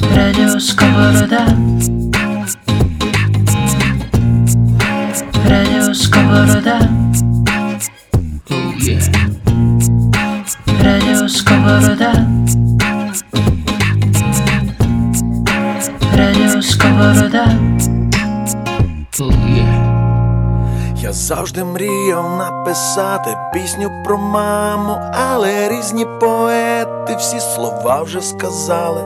Радио Сковорода Радио Сковорода Oh yeah. Радио Сковорода Радио Сковорода. Я завжди мріяв написати пісню про маму, але різні поети всі слова вже сказали,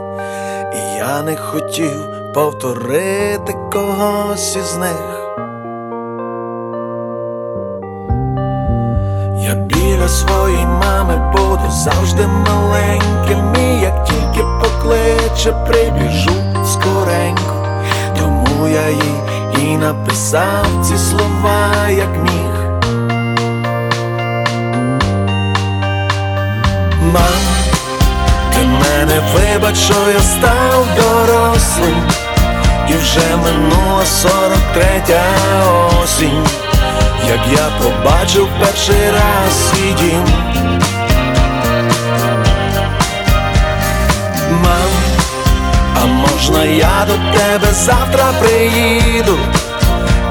і я не хотів повторити когось із них. Я біля своєї мами буду завжди маленьким, і як тільки покличе, прибіжу скоренько, тому я їй і написав ці слова, як міг. Мам, ти мене вибач, що я став дорослим, і вже минула сорок третя осінь, як я побачив перший раз свій дім. Мам, а можна я до тебе завтра приїду,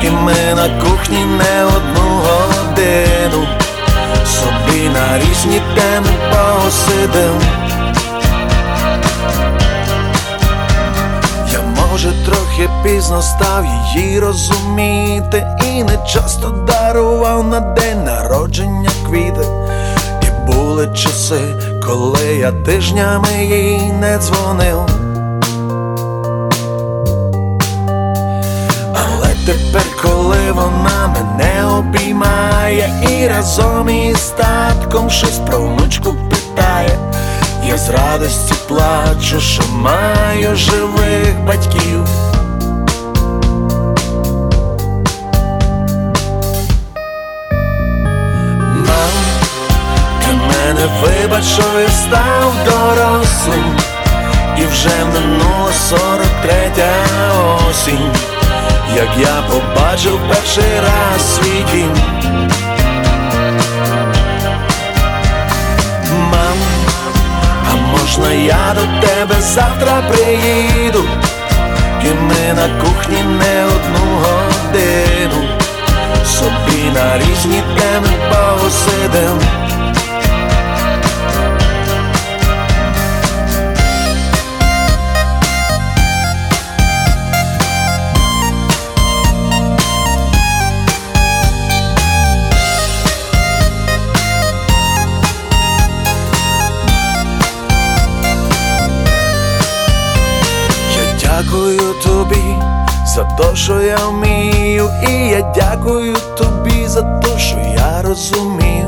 і ми на кухні не одну годину собі на різні теми посидим. Може трохи пізно став її розуміти, і не часто дарував на день народження квіти. І були часи, коли я тижнями їй не дзвонив. Але тепер, коли вона мене обіймає і разом із татком щось про внучку питає, я з радості плачу, що маю живих батьків. Мам, ти мене вибач, що я став дорослим, і вже минула сорок третя осінь, як я побачив перший раз свій дім. Можна я до тебе завтра приїду, і ми на кухні не одну годину собі на різні теми посидим. Дякую тобі за те, що я вмію, і я дякую тобі за те, що я розумію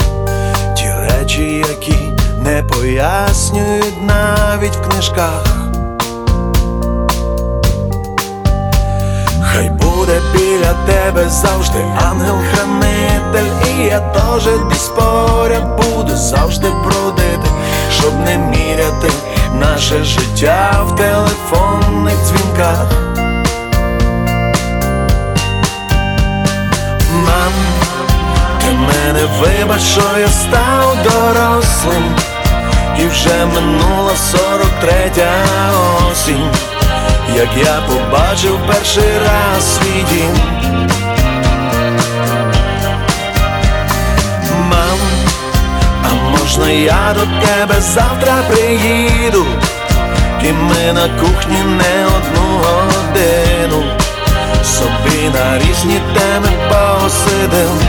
ті речі, які не пояснюють навіть в книжках. Хай буде біля тебе завжди ангел-хранитель, і я теж десь поряд буду завжди бродити, щоб не міряти наше життя в телефонних дзвінках. Мам, ти мене вибач, що я став дорослим, і вже минула сорок третя осінь, як я побачив перший раз свій дім. Можна я до тебе завтра приїду, і ми на кухні не одну годину собі на різні теми посидим.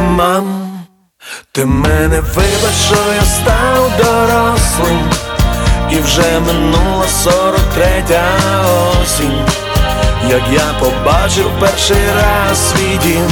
Мам, ти мене вибач, що я став дорослим, і вже минула сорок третя осінь, як я побачив перший раз свій дім.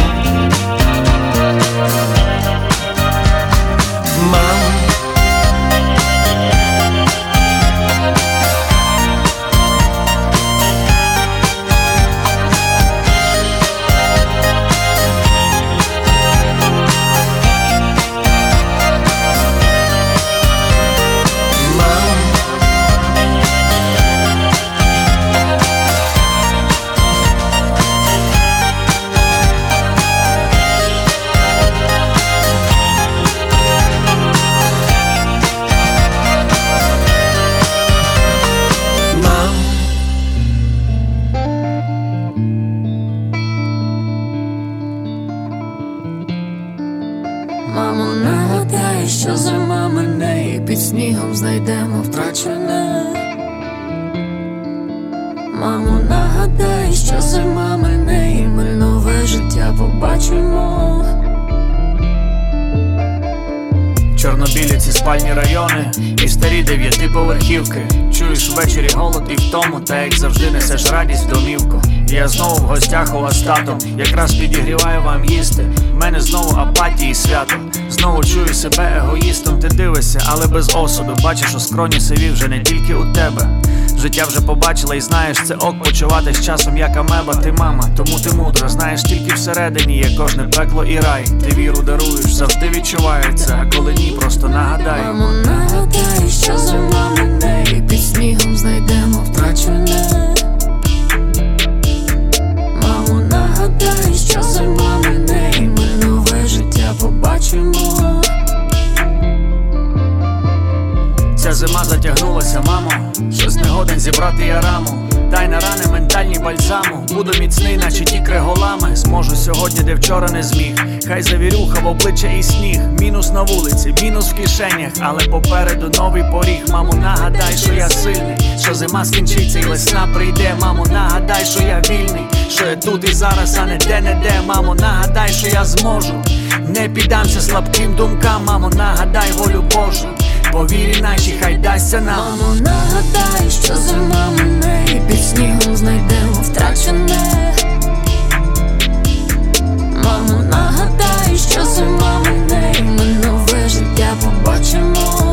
Спальні райони і старі дев'ятиповерхівки. Чуєш ввечері голод і втому, та як завжди несеш радість в домівку. Я знову в гостях у вас татом, якраз підігріваю вам їсти. В мене знову апатії свято. Знову чую себе егоїстом, ти дивишся, але без осуду. Бачиш, у скроні сиві вже не тільки у тебе. Життя вже побачила і знаєш, це ок почувати з часом, як амеба, ти мама, тому ти мудра, знаєш тільки всередині є кожне пекло і рай. Ти віру даруєш, завжди відчувається, а коли ні, просто нагадай. Мамо, нагадай, що зима мене, і під снігом знайдемо втрачене. Щось зібрати я раму. Дай на рани ментальні бальзаму. Буду міцний, наче ті криголами. Зможу сьогодні, де вчора не зміг. Хай завірюха в обличчя і сніг. Мінус на вулиці, мінус в кишенях, але попереду новий поріг. Мамо, нагадай, що я сильний, що зима скінчиться і весна прийде. Мамо, нагадай, що я вільний, що я тут і зараз, а не де не де. Мамо, нагадай, що я зможу. Не піддамся слабким думкам, мамо, нагадай волю Божу. По нашій хай дасться нам. Мамо, нагадай, що зима мене, і під снігом знайдемо втрачене. Мамо, нагадай, що зима мене, і ми нове життя побачимо.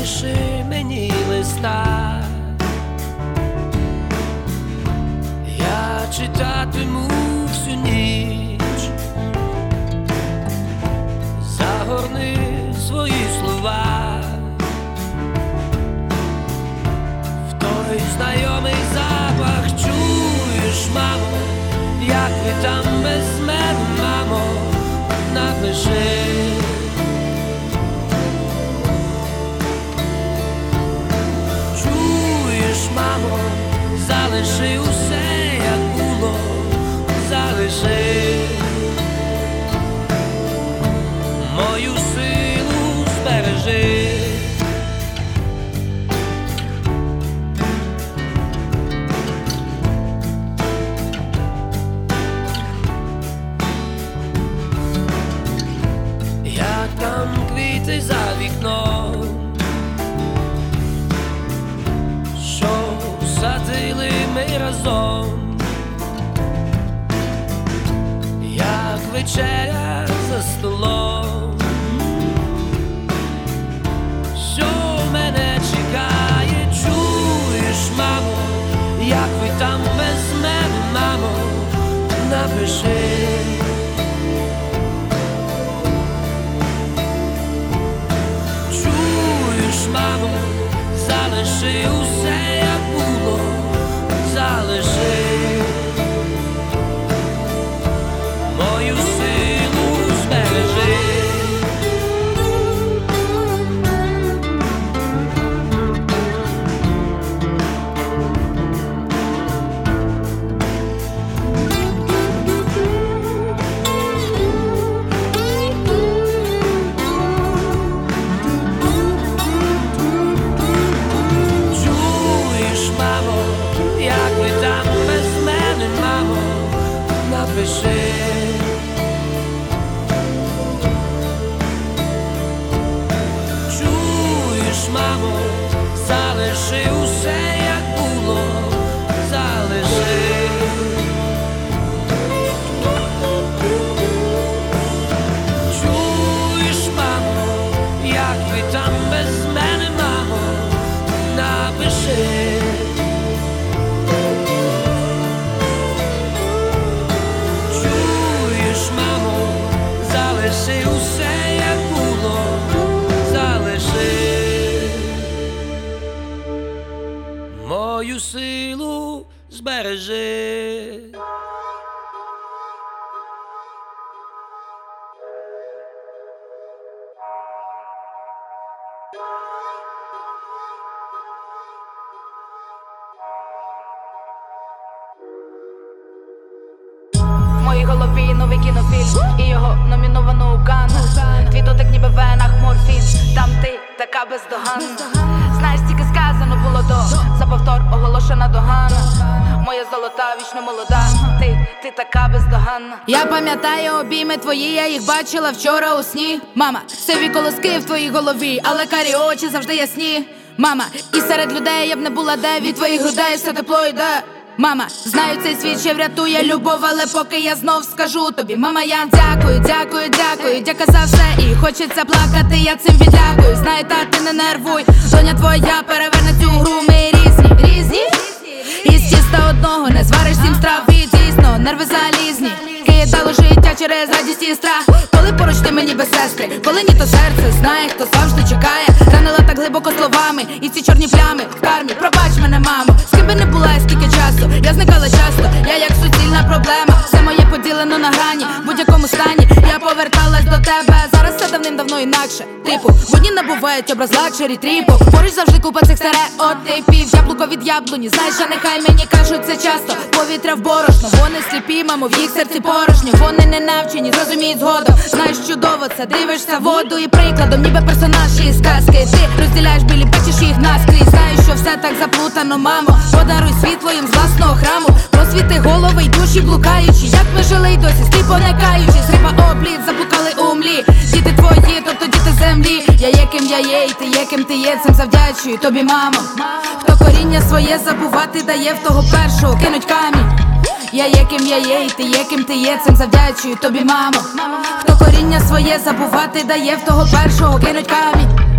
Напиши мені листа, я читатиму всю ніч, загорни свої слова, в той знайомий запах чуєш, мамо, як ви там без мене, мамо, напиши. 水 żył В моїй голові новий кінофільм І його номіновано у Каннах Твій дотик ніби в венах морфін. Там ти така бездоганна. Знаєш, тільки сказано За повтор оголошена догана Моя золота, вічно молода Ти, ти така бездоганна Я пам'ятаю обійми твої, я їх бачила вчора у сні. Мама, сиві колоски в твоїй голові, але карі очі завжди ясні. Мама, і серед людей я б не була де від твоїх грудей все тепло йде. Мама, знаю, цей світ ще врятує любов, але поки я знов скажу тобі, мама, я дякую, дякую, дякую, дяка за все. І хочеться плакати, я цим віддякую. Знаю, та ти не нервуй. Доня твоя переверне цю гру, ми різні, різні. Із тіста одного не звариш сім страв і дійсно нерви залізні. Кидало життя через радість і страх. Коли поруч ти мені без сестри, коли ні, то серце знає, хто завжди чекає. Ранила так глибоко словами, і ці чорні плями в кармі. Пробач мене, мамо, зникала часто, я як суцільна проблема. Все моє поділено на грані, в будь-якому стані. Я поверталась до тебе. Зараз все давним-давно інакше. Типу, водні набувають образ luxury trip у. Поруч завжди купа цих стереотипів. Яблуко від яблуні, знаєш, а нехай мені кажуть це часто. Повітря в борошно, вони сліпі, мамо, в їх серці порожньо. Вони не навчені, зрозуміють згодом. Знаєш, чудово це дивишся воду і прикладом, ніби персонаж із сказки. Ти розділяєш білі, бачиш їх наскрізь. Знаєш, що все так заплутано, мамо. Подаруй світло їм з власного храму. Просвіти голови й душі блукаючі. Як ми жили й досі, сліпо не каючись. Риба облід, заблукали у млі. Діти твої, тобто діти землі. Я є ким я є, і ти є ким ти є. Цим завдячую тобі, мамо. Хто коріння своє забувати дає в того першого, кинуть камінь. Я є ким я є, і ти є ким ти є, цим завдячую тобі, мамо. Хто коріння своє забувати дає в того першого, кинуть камінь.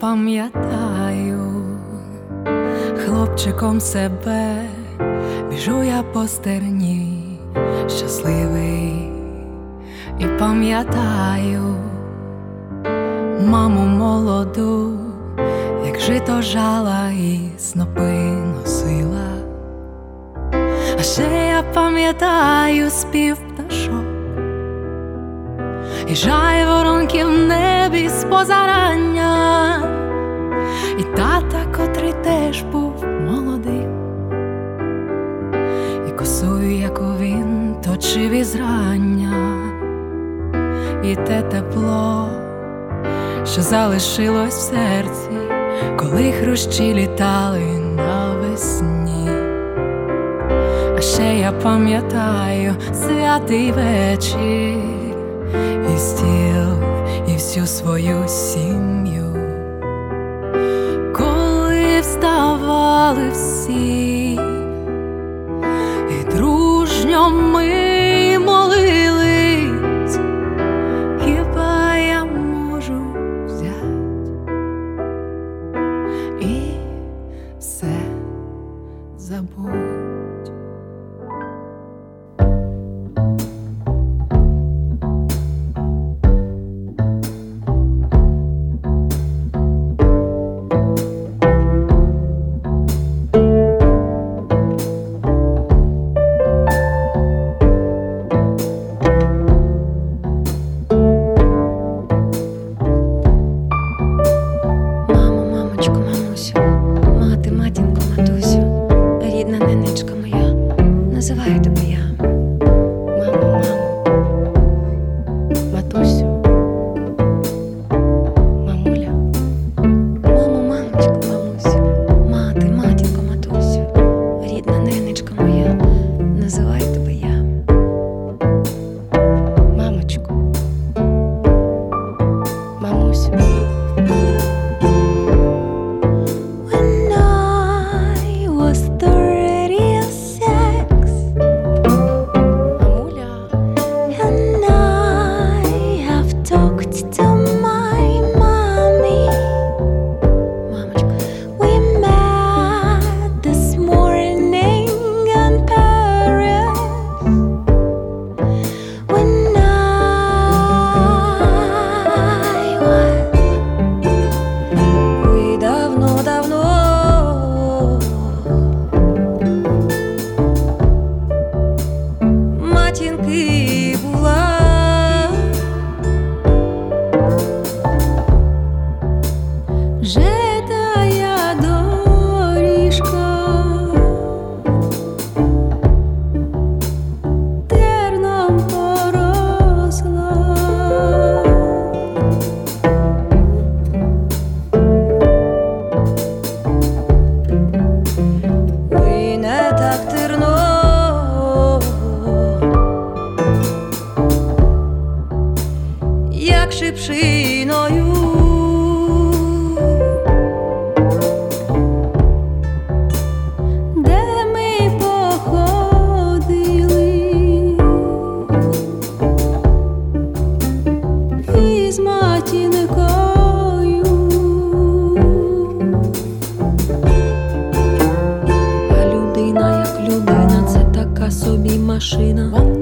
Пам'ятаю хлопчиком себе, біжу я по стерні, щасливий, і пам'ятаю маму молоду, як жито жала і снопи носила. А ще я пам'ятаю спів пташок. І жай воронки в небі з позарання, і тата, котрий теж був молодий, і косою, яку він точив із рання, і те тепло, що залишилось в серці, коли хрущі літали навесні. А ще я пам'ятаю святий вечір і стіл, всю свою сім'ю, коли вставали всі, матінкою, а людина, як людина, це така собі машина.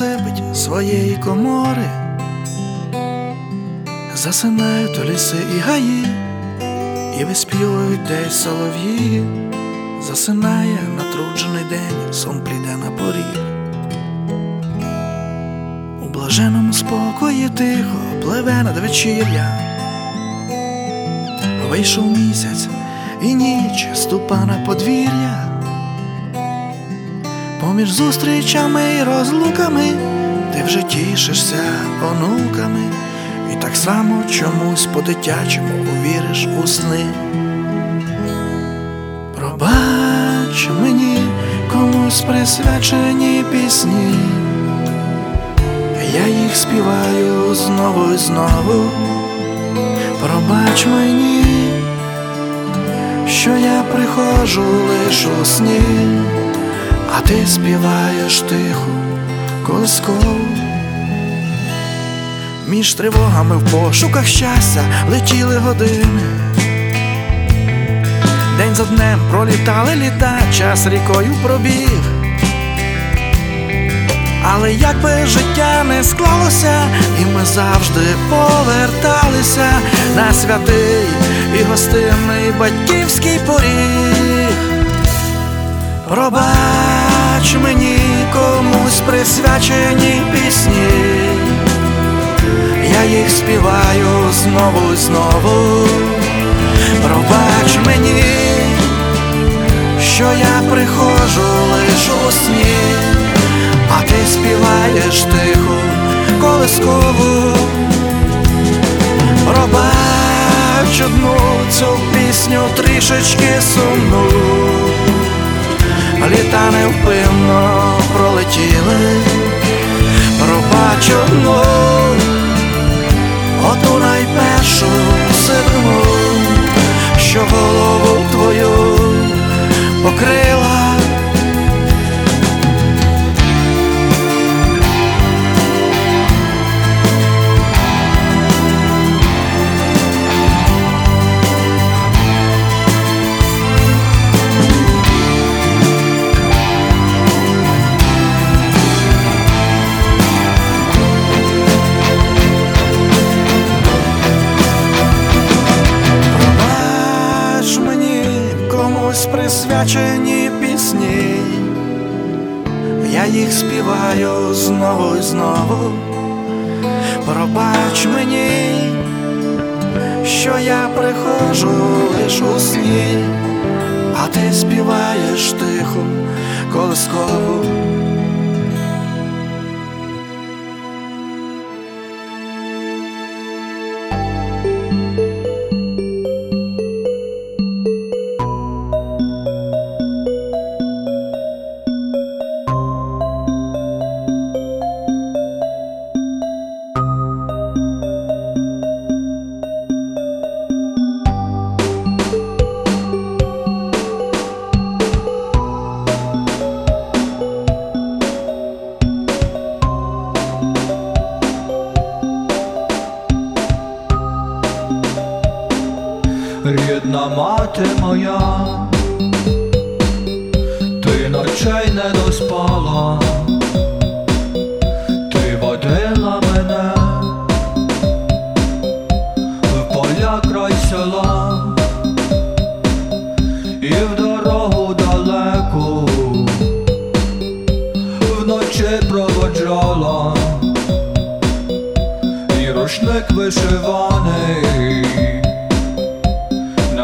Зорі своєї комори. Засинають у ліси і гаї, і виспівують десь солов'ї. Засинає натруджений день, сон пліде на поріг. У блаженому спокої тихо пливе над вечір'я. Вийшов місяць і ніч ступа на подвір'я. Поміж зустрічами і розлуками ти вже тішишся онуками, і так само чомусь по-дитячому увіриш у сни. Пробач мені комусь присвячені пісні, я їх співаю знову і знову. Пробач мені, що я приходжу лиш у сні, а ти співаєш тихо колискову. Між тривогами в пошуках щастя летіли години. День за днем пролітали літа, час рікою пробіг. Але як би життя не склалося, і ми завжди поверталися на святий і гостинний батьківський поріг. Пробач мені комусь присвячені пісні, я їх співаю знову і знову. Пробач мені, що я приходжу лиш у сні а ти співаєш тихо колискову. Пробач одну цю пісню трішечки сумну, літа невпинно пролетіли, пробач одну, оту найпершу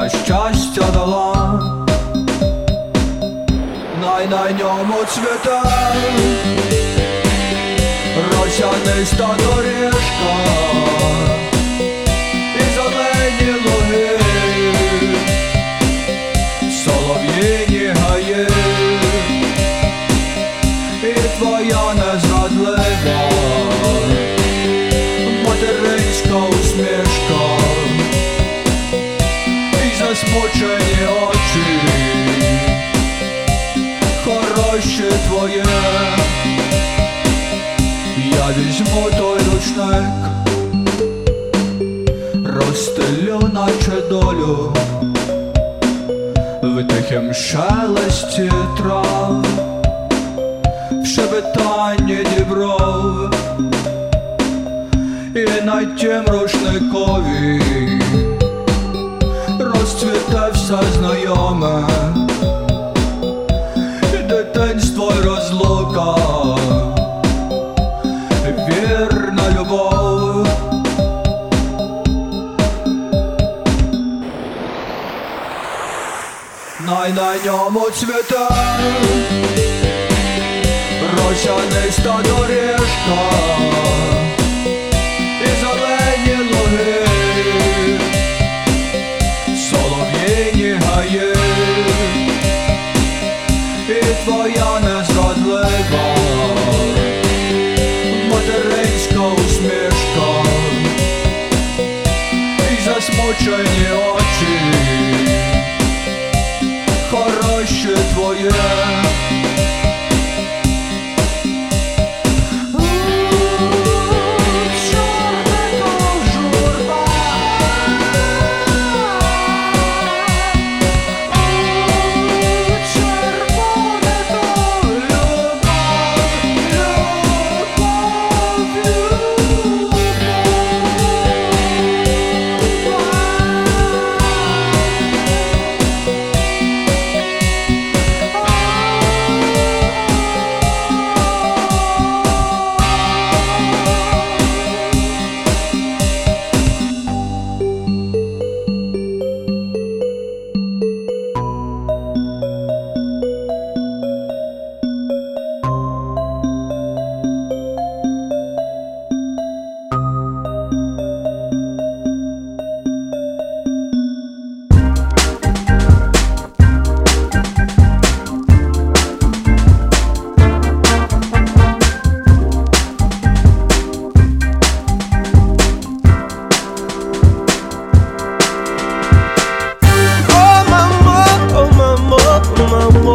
щастя дала, най на ньому цвіте. Росяниста доріжка візьму той рушник, розстелю, наче долю, в тихім шелесті трав, в шебетанні дібров, і на тім рушникові розцвіте все знайоме, на ньому цвіте росяниста доріжка. І зелені луги. Солов'їні гаї, і твоя незрадлива материнська усмішка, і засмучені mama.